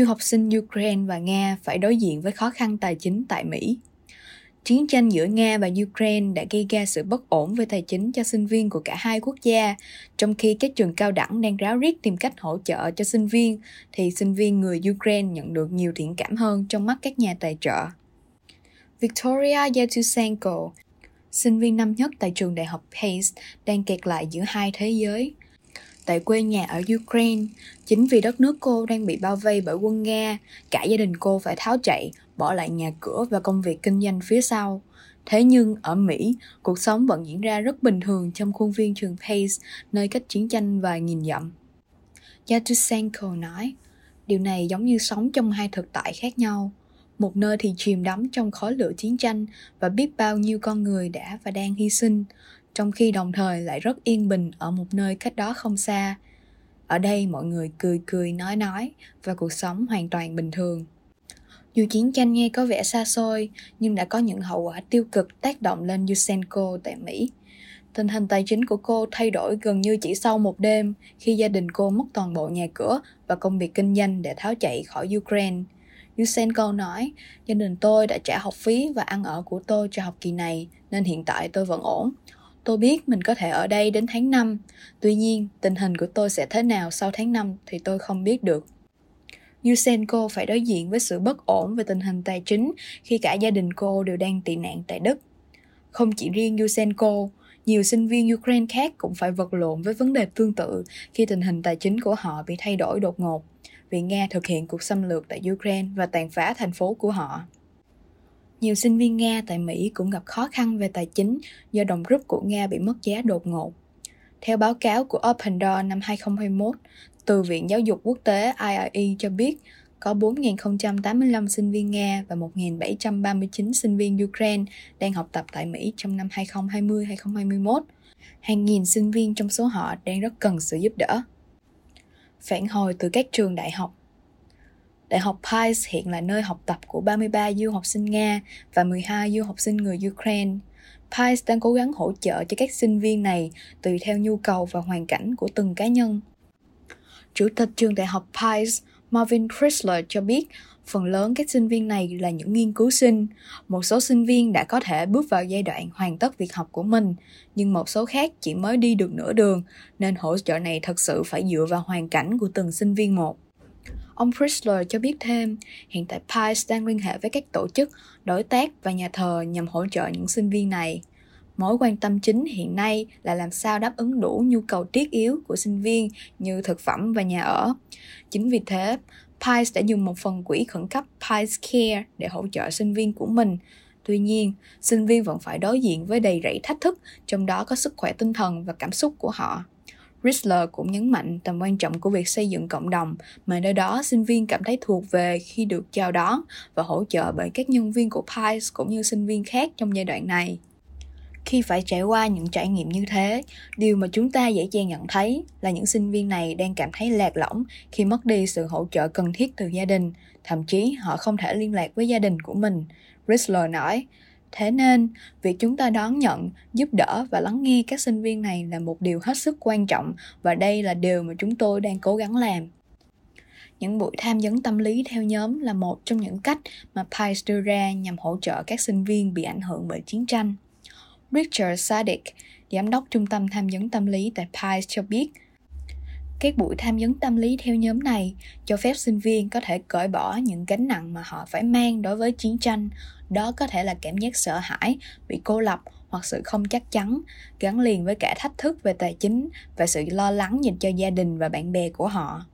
du học sinh Ukraine và Nga phải đối diện với khó khăn tài chính tại Mỹ. Chiến tranh giữa Nga và Ukraine đã gây ra sự bất ổn về tài chính cho sinh viên của cả hai quốc gia, trong khi các trường cao đẳng đang ráo riết tìm cách hỗ trợ cho sinh viên, thì sinh viên người Ukraine nhận được nhiều thiện cảm hơn trong mắt các nhà tài trợ. Victoria Yatusenko, sinh viên năm nhất tại trường đại học Pace, đang kẹt lại giữa hai thế giới – tại quê nhà ở Ukraine. Chính vì đất nước cô đang bị bao vây bởi quân Nga, cả gia đình cô phải tháo chạy, bỏ lại nhà cửa và công việc kinh doanh phía sau. Thế nhưng ở Mỹ, cuộc sống vẫn diễn ra rất bình thường trong khuôn viên trường Pace, nơi cách chiến tranh vài nghìn dặm. Yatusenko nói, điều này giống như sống trong hai thực tại khác nhau. Một nơi thì chìm đắm trong khói lửa chiến tranh và biết bao nhiêu con người đã và đang hy sinh, trong khi đồng thời lại rất yên bình ở một nơi cách đó không xa ở đây mọi người cười cười nói nói và cuộc sống hoàn toàn bình thường dù chiến tranh nghe có vẻ xa xôi nhưng đã có những hậu quả tiêu cực tác động lên Yusenko tại Mỹ. Tình hình tài chính của cô thay đổi gần như chỉ sau một đêm khi gia đình cô mất toàn bộ nhà cửa và công việc kinh doanh để tháo chạy khỏi Ukraine. Yusenko nói, gia đình tôi đã trả học phí và ăn ở của tôi cho học kỳ này nên hiện tại tôi vẫn ổn. Tôi biết mình có thể ở đây đến tháng 5, tuy nhiên tình hình của tôi sẽ thế nào sau tháng 5 thì tôi không biết được. Yusenko phải đối diện với sự bất ổn về tình hình tài chính khi cả gia đình cô đều đang tị nạn tại Đức. Không chỉ riêng Yusenko, nhiều sinh viên Ukraine khác cũng phải vật lộn với vấn đề tương tự khi tình hình tài chính của họ bị thay đổi đột ngột vì Nga thực hiện cuộc xâm lược tại Ukraine và tàn phá thành phố của họ. Nhiều sinh viên Nga tại Mỹ cũng gặp khó khăn về tài chính do đồng rút của Nga bị mất giá đột ngột. Theo báo cáo của Open Door năm 2021, từ Viện Giáo dục Quốc tế IIE cho biết có 4.085 sinh viên Nga và 1.739 sinh viên Ukraine đang học tập tại Mỹ trong năm 2020-2021. Hàng nghìn sinh viên trong số họ đang rất cần sự giúp đỡ. Phản hồi từ các trường đại học Đại học Pice hiện là nơi học tập của 33 du học sinh Nga và 12 du học sinh người Ukraine. Pice đang cố gắng hỗ trợ cho các sinh viên này tùy theo nhu cầu và hoàn cảnh của từng cá nhân. Chủ tịch trường đại học Pice, Marvin Chrysler cho biết phần lớn các sinh viên này là những nghiên cứu sinh. Một số sinh viên đã có thể bước vào giai đoạn hoàn tất việc học của mình, nhưng một số khác chỉ mới đi được nửa đường, nên hỗ trợ này thật sự phải dựa vào hoàn cảnh của từng sinh viên một. Ông Chrysler cho biết thêm, hiện tại PICE đang liên hệ với các tổ chức, đối tác và nhà thờ nhằm hỗ trợ những sinh viên này. Mối quan tâm chính hiện nay là làm sao đáp ứng đủ nhu cầu thiết yếu của sinh viên như thực phẩm và nhà ở. Chính vì thế, PICE đã dùng một phần quỹ khẩn cấp PICE Care để hỗ trợ sinh viên của mình. Tuy nhiên, sinh viên vẫn phải đối diện với đầy rẫy thách thức, trong đó có sức khỏe tinh thần và cảm xúc của họ. Ritzler cũng nhấn mạnh tầm quan trọng của việc xây dựng cộng đồng mà nơi đó sinh viên cảm thấy thuộc về khi được chào đón và hỗ trợ bởi các nhân viên của PIES cũng như sinh viên khác trong giai đoạn này. Khi phải trải qua những trải nghiệm như thế, điều mà chúng ta dễ dàng nhận thấy là những sinh viên này đang cảm thấy lạc lõng khi mất đi sự hỗ trợ cần thiết từ gia đình, thậm chí họ không thể liên lạc với gia đình của mình. Ritzler nói, Thế nên, việc chúng ta đón nhận, giúp đỡ và lắng nghe các sinh viên này là một điều hết sức quan trọng và đây là điều mà chúng tôi đang cố gắng làm. Những buổi tham vấn tâm lý theo nhóm là một trong những cách mà PICE đưa ra nhằm hỗ trợ các sinh viên bị ảnh hưởng bởi chiến tranh. Richard Sadik, giám đốc trung tâm tham vấn tâm lý tại PICE cho biết, các buổi tham vấn tâm lý theo nhóm này cho phép sinh viên có thể cởi bỏ những gánh nặng mà họ phải mang đối với chiến tranh. Đó có thể là cảm giác sợ hãi, bị cô lập hoặc sự không chắc chắn, gắn liền với cả thách thức về tài chính và sự lo lắng dành cho gia đình và bạn bè của họ.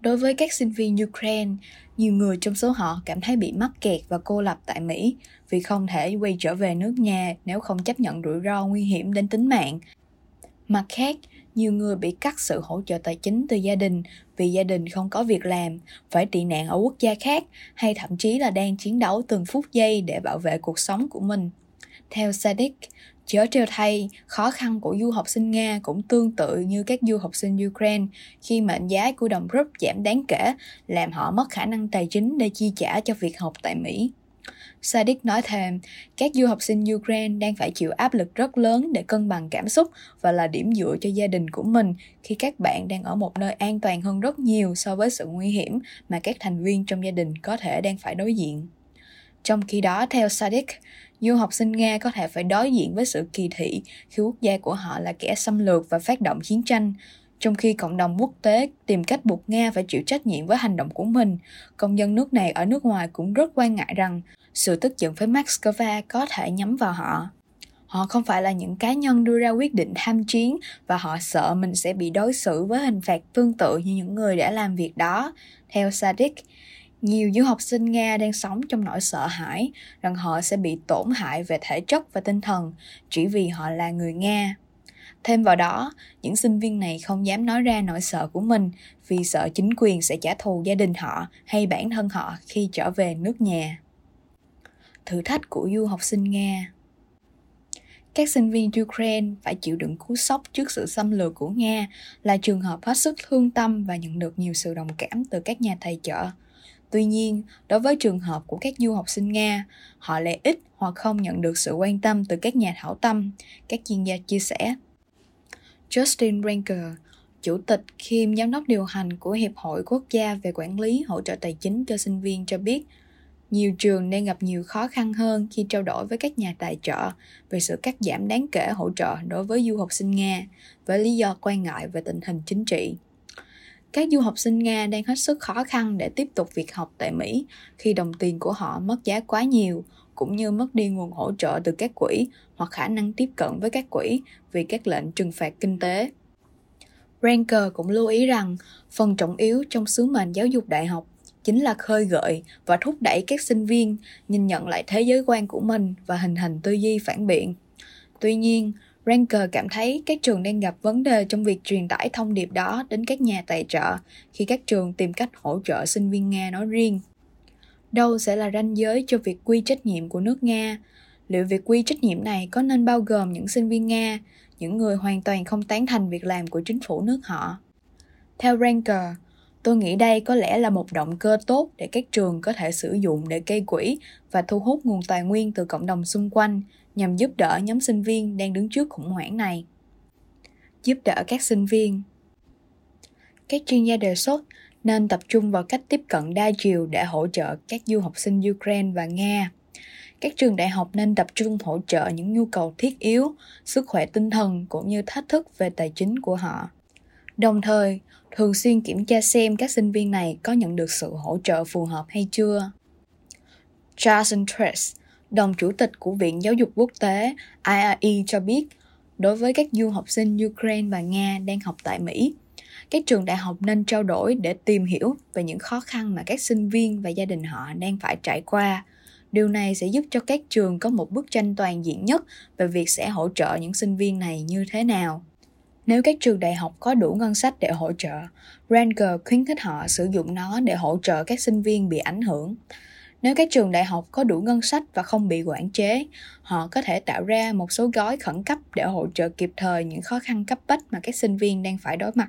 Đối với các sinh viên Ukraine, nhiều người trong số họ cảm thấy bị mắc kẹt và cô lập tại Mỹ vì không thể quay trở về nước nhà nếu không chấp nhận rủi ro nguy hiểm đến tính mạng. Mặt khác, nhiều người bị cắt sự hỗ trợ tài chính từ gia đình vì gia đình không có việc làm, phải tị nạn ở quốc gia khác hay thậm chí là đang chiến đấu từng phút giây để bảo vệ cuộc sống của mình. Theo Sadik, chớ treo thay, khó khăn của du học sinh Nga cũng tương tự như các du học sinh Ukraine khi mệnh giá của đồng rúp giảm đáng kể, làm họ mất khả năng tài chính để chi trả cho việc học tại Mỹ. Sadik nói thêm, các du học sinh Ukraine đang phải chịu áp lực rất lớn để cân bằng cảm xúc và là điểm dựa cho gia đình của mình khi các bạn đang ở một nơi an toàn hơn rất nhiều so với sự nguy hiểm mà các thành viên trong gia đình có thể đang phải đối diện. Trong khi đó, theo Sadik, du học sinh Nga có thể phải đối diện với sự kỳ thị khi quốc gia của họ là kẻ xâm lược và phát động chiến tranh, trong khi cộng đồng quốc tế tìm cách buộc Nga phải chịu trách nhiệm với hành động của mình, công dân nước này ở nước ngoài cũng rất quan ngại rằng sự tức giận với Moscow có thể nhắm vào họ. Họ không phải là những cá nhân đưa ra quyết định tham chiến và họ sợ mình sẽ bị đối xử với hình phạt tương tự như những người đã làm việc đó. Theo Sadik, nhiều du học sinh Nga đang sống trong nỗi sợ hãi rằng họ sẽ bị tổn hại về thể chất và tinh thần chỉ vì họ là người Nga. Thêm vào đó, những sinh viên này không dám nói ra nỗi sợ của mình vì sợ chính quyền sẽ trả thù gia đình họ hay bản thân họ khi trở về nước nhà. Thử thách của du học sinh Nga các sinh viên Ukraine phải chịu đựng cú sốc trước sự xâm lược của Nga là trường hợp hết sức thương tâm và nhận được nhiều sự đồng cảm từ các nhà tài trợ. Tuy nhiên, đối với trường hợp của các du học sinh Nga, họ lại ít hoặc không nhận được sự quan tâm từ các nhà thảo tâm, các chuyên gia chia sẻ. Justin Ranker, chủ tịch kiêm giám đốc điều hành của Hiệp hội Quốc gia về quản lý hỗ trợ tài chính cho sinh viên cho biết, nhiều trường đang gặp nhiều khó khăn hơn khi trao đổi với các nhà tài trợ về sự cắt giảm đáng kể hỗ trợ đối với du học sinh Nga với lý do quan ngại về tình hình chính trị. Các du học sinh Nga đang hết sức khó khăn để tiếp tục việc học tại Mỹ khi đồng tiền của họ mất giá quá nhiều, cũng như mất đi nguồn hỗ trợ từ các quỹ hoặc khả năng tiếp cận với các quỹ vì các lệnh trừng phạt kinh tế. Ranker cũng lưu ý rằng phần trọng yếu trong sứ mệnh giáo dục đại học chính là khơi gợi và thúc đẩy các sinh viên nhìn nhận lại thế giới quan của mình và hình thành tư duy phản biện. Tuy nhiên, Ranker cảm thấy các trường đang gặp vấn đề trong việc truyền tải thông điệp đó đến các nhà tài trợ khi các trường tìm cách hỗ trợ sinh viên Nga nói riêng. Đâu sẽ là ranh giới cho việc quy trách nhiệm của nước Nga? Liệu việc quy trách nhiệm này có nên bao gồm những sinh viên Nga, những người hoàn toàn không tán thành việc làm của chính phủ nước họ? Theo Ranker, tôi nghĩ đây có lẽ là một động cơ tốt để các trường có thể sử dụng để gây quỹ và thu hút nguồn tài nguyên từ cộng đồng xung quanh nhằm giúp đỡ nhóm sinh viên đang đứng trước khủng hoảng này. Giúp đỡ các sinh viên Các chuyên gia đề xuất nên tập trung vào cách tiếp cận đa chiều để hỗ trợ các du học sinh Ukraine và Nga. Các trường đại học nên tập trung hỗ trợ những nhu cầu thiết yếu, sức khỏe tinh thần cũng như thách thức về tài chính của họ. Đồng thời, thường xuyên kiểm tra xem các sinh viên này có nhận được sự hỗ trợ phù hợp hay chưa. Jason Tress, đồng chủ tịch của Viện Giáo dục Quốc tế IAE cho biết, đối với các du học sinh Ukraine và Nga đang học tại Mỹ, các trường đại học nên trao đổi để tìm hiểu về những khó khăn mà các sinh viên và gia đình họ đang phải trải qua. Điều này sẽ giúp cho các trường có một bức tranh toàn diện nhất về việc sẽ hỗ trợ những sinh viên này như thế nào. Nếu các trường đại học có đủ ngân sách để hỗ trợ, Ranger khuyến khích họ sử dụng nó để hỗ trợ các sinh viên bị ảnh hưởng. Nếu các trường đại học có đủ ngân sách và không bị quản chế, họ có thể tạo ra một số gói khẩn cấp để hỗ trợ kịp thời những khó khăn cấp bách mà các sinh viên đang phải đối mặt.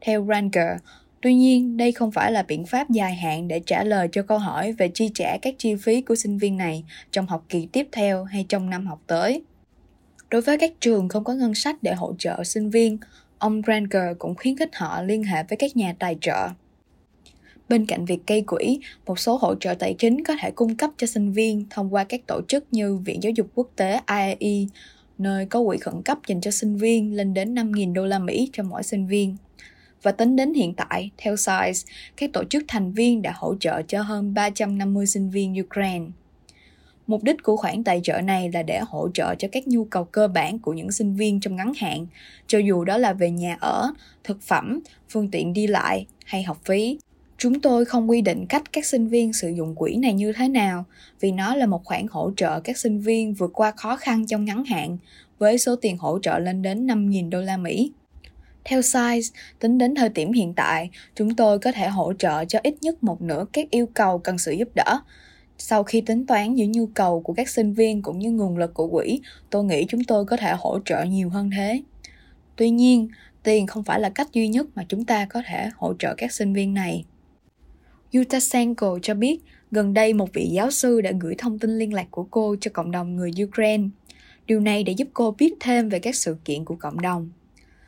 Theo Ranger, tuy nhiên đây không phải là biện pháp dài hạn để trả lời cho câu hỏi về chi trả các chi phí của sinh viên này trong học kỳ tiếp theo hay trong năm học tới. Đối với các trường không có ngân sách để hỗ trợ sinh viên, ông Granger cũng khuyến khích họ liên hệ với các nhà tài trợ. Bên cạnh việc gây quỹ, một số hỗ trợ tài chính có thể cung cấp cho sinh viên thông qua các tổ chức như Viện Giáo dục Quốc tế IAE, nơi có quỹ khẩn cấp dành cho sinh viên lên đến 5.000 đô la Mỹ cho mỗi sinh viên. Và tính đến hiện tại, theo SIZE, các tổ chức thành viên đã hỗ trợ cho hơn 350 sinh viên Ukraine. Mục đích của khoản tài trợ này là để hỗ trợ cho các nhu cầu cơ bản của những sinh viên trong ngắn hạn, cho dù đó là về nhà ở, thực phẩm, phương tiện đi lại hay học phí. Chúng tôi không quy định cách các sinh viên sử dụng quỹ này như thế nào, vì nó là một khoản hỗ trợ các sinh viên vượt qua khó khăn trong ngắn hạn, với số tiền hỗ trợ lên đến 5.000 đô la Mỹ. Theo Size, tính đến thời điểm hiện tại, chúng tôi có thể hỗ trợ cho ít nhất một nửa các yêu cầu cần sự giúp đỡ. Sau khi tính toán những nhu cầu của các sinh viên cũng như nguồn lực của quỹ, tôi nghĩ chúng tôi có thể hỗ trợ nhiều hơn thế. Tuy nhiên, tiền không phải là cách duy nhất mà chúng ta có thể hỗ trợ các sinh viên này. Yutasenko cho biết Gần đây một vị giáo sư đã gửi thông tin liên lạc của cô cho cộng đồng người Ukraine. Điều này để giúp cô biết thêm về các sự kiện của cộng đồng.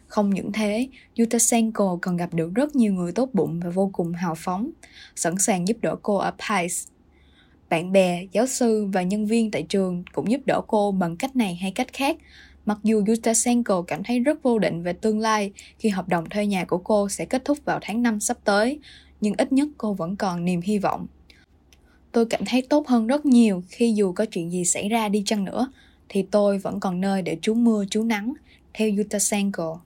Không những thế, Yutasenko còn gặp được rất nhiều người tốt bụng và vô cùng hào phóng, sẵn sàng giúp đỡ cô ở Pice. Bạn bè, giáo sư và nhân viên tại trường cũng giúp đỡ cô bằng cách này hay cách khác, mặc dù Yutasenko cảm thấy rất vô định về tương lai khi hợp đồng thuê nhà của cô sẽ kết thúc vào tháng 5 sắp tới, nhưng ít nhất cô vẫn còn niềm hy vọng. Tôi cảm thấy tốt hơn rất nhiều khi dù có chuyện gì xảy ra đi chăng nữa, thì tôi vẫn còn nơi để trú mưa trú nắng, theo Yutasenko.